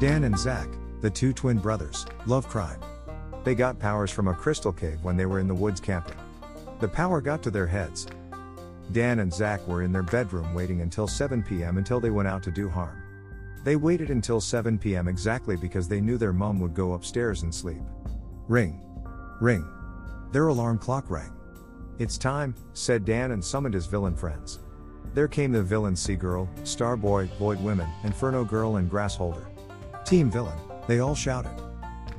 Dan and Zach, the two twin brothers, love crime. They got powers from a crystal cave when they were in the woods camping. The power got to their heads. Dan and Zach were in their bedroom waiting until 7 p.m. until they went out to do harm. They waited until 7 p.m. exactly because they knew their mom would go upstairs and sleep. Ring. Ring. Their alarm clock rang. It's time, said Dan and summoned his villain friends. There came the villain Sea Girl, Starboy, Void Women, Inferno Girl, and Grassholder. Team Villain, they all shouted.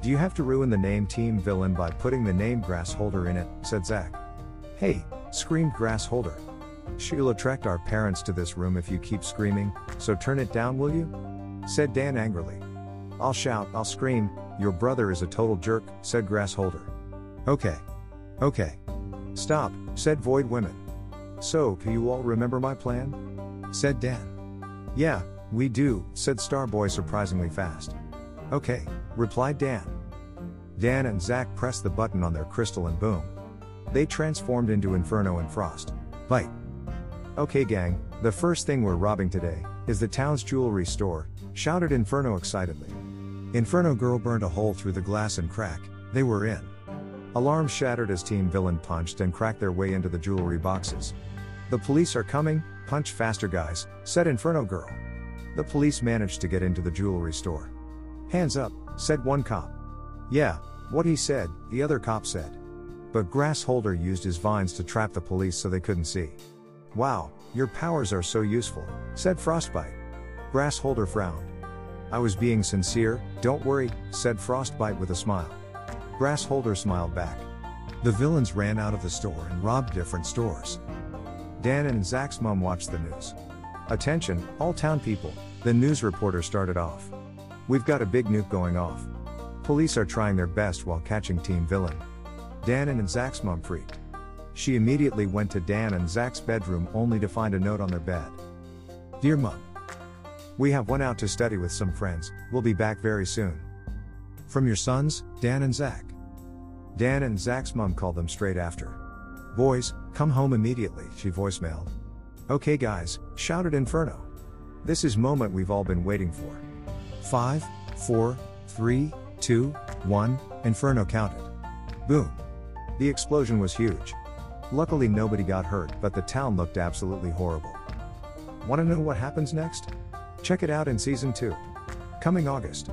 Do you have to ruin the name Team Villain by putting the name Grassholder in it? said Zach. Hey, screamed Grassholder. She'll attract our parents to this room if you keep screaming, so turn it down, will you? said Dan angrily. I'll shout, I'll scream, your brother is a total jerk, said Grassholder. Okay. Okay. Stop, said Void Women. So, do you all remember my plan? said Dan. Yeah, we do, said Starboy surprisingly fast. Okay, replied Dan. Dan and Zach pressed the button on their crystal and boom. They transformed into Inferno and Frost. Bite. Okay, gang, the first thing we're robbing today is the town's jewelry store, shouted Inferno excitedly. Inferno Girl burned a hole through the glass and crack, they were in. Alarms shattered as Team Villain punched and cracked their way into the jewelry boxes. The police are coming, punch faster, guys, said Inferno Girl. The police managed to get into the jewelry store. Hands up, said one cop. Yeah, what he said, the other cop said. But Grassholder used his vines to trap the police so they couldn't see. Wow, your powers are so useful, said Frostbite. Grassholder frowned. I was being sincere, don't worry, said Frostbite with a smile. Grassholder smiled back. The villains ran out of the store and robbed different stores. Dan and Zach's mom watched the news. Attention, all town people, the news reporter started off. We've got a big nuke going off. Police are trying their best while catching Team Villain. Dan and Zach's mom freaked. She immediately went to Dan and Zach's bedroom only to find a note on their bed. Dear Mom, We have went out to study with some friends, we'll be back very soon. From your sons, Dan and Zach. Dan and Zach's mom called them straight after. Boys, come home immediately, she voicemailed. Okay guys, shouted Inferno. This is moment we've all been waiting for. Five, four, three, two, one, Inferno counted. Boom. The explosion was huge. Luckily nobody got hurt, but the town looked absolutely horrible. Want to know what happens next? Check it out in season 2. Coming August.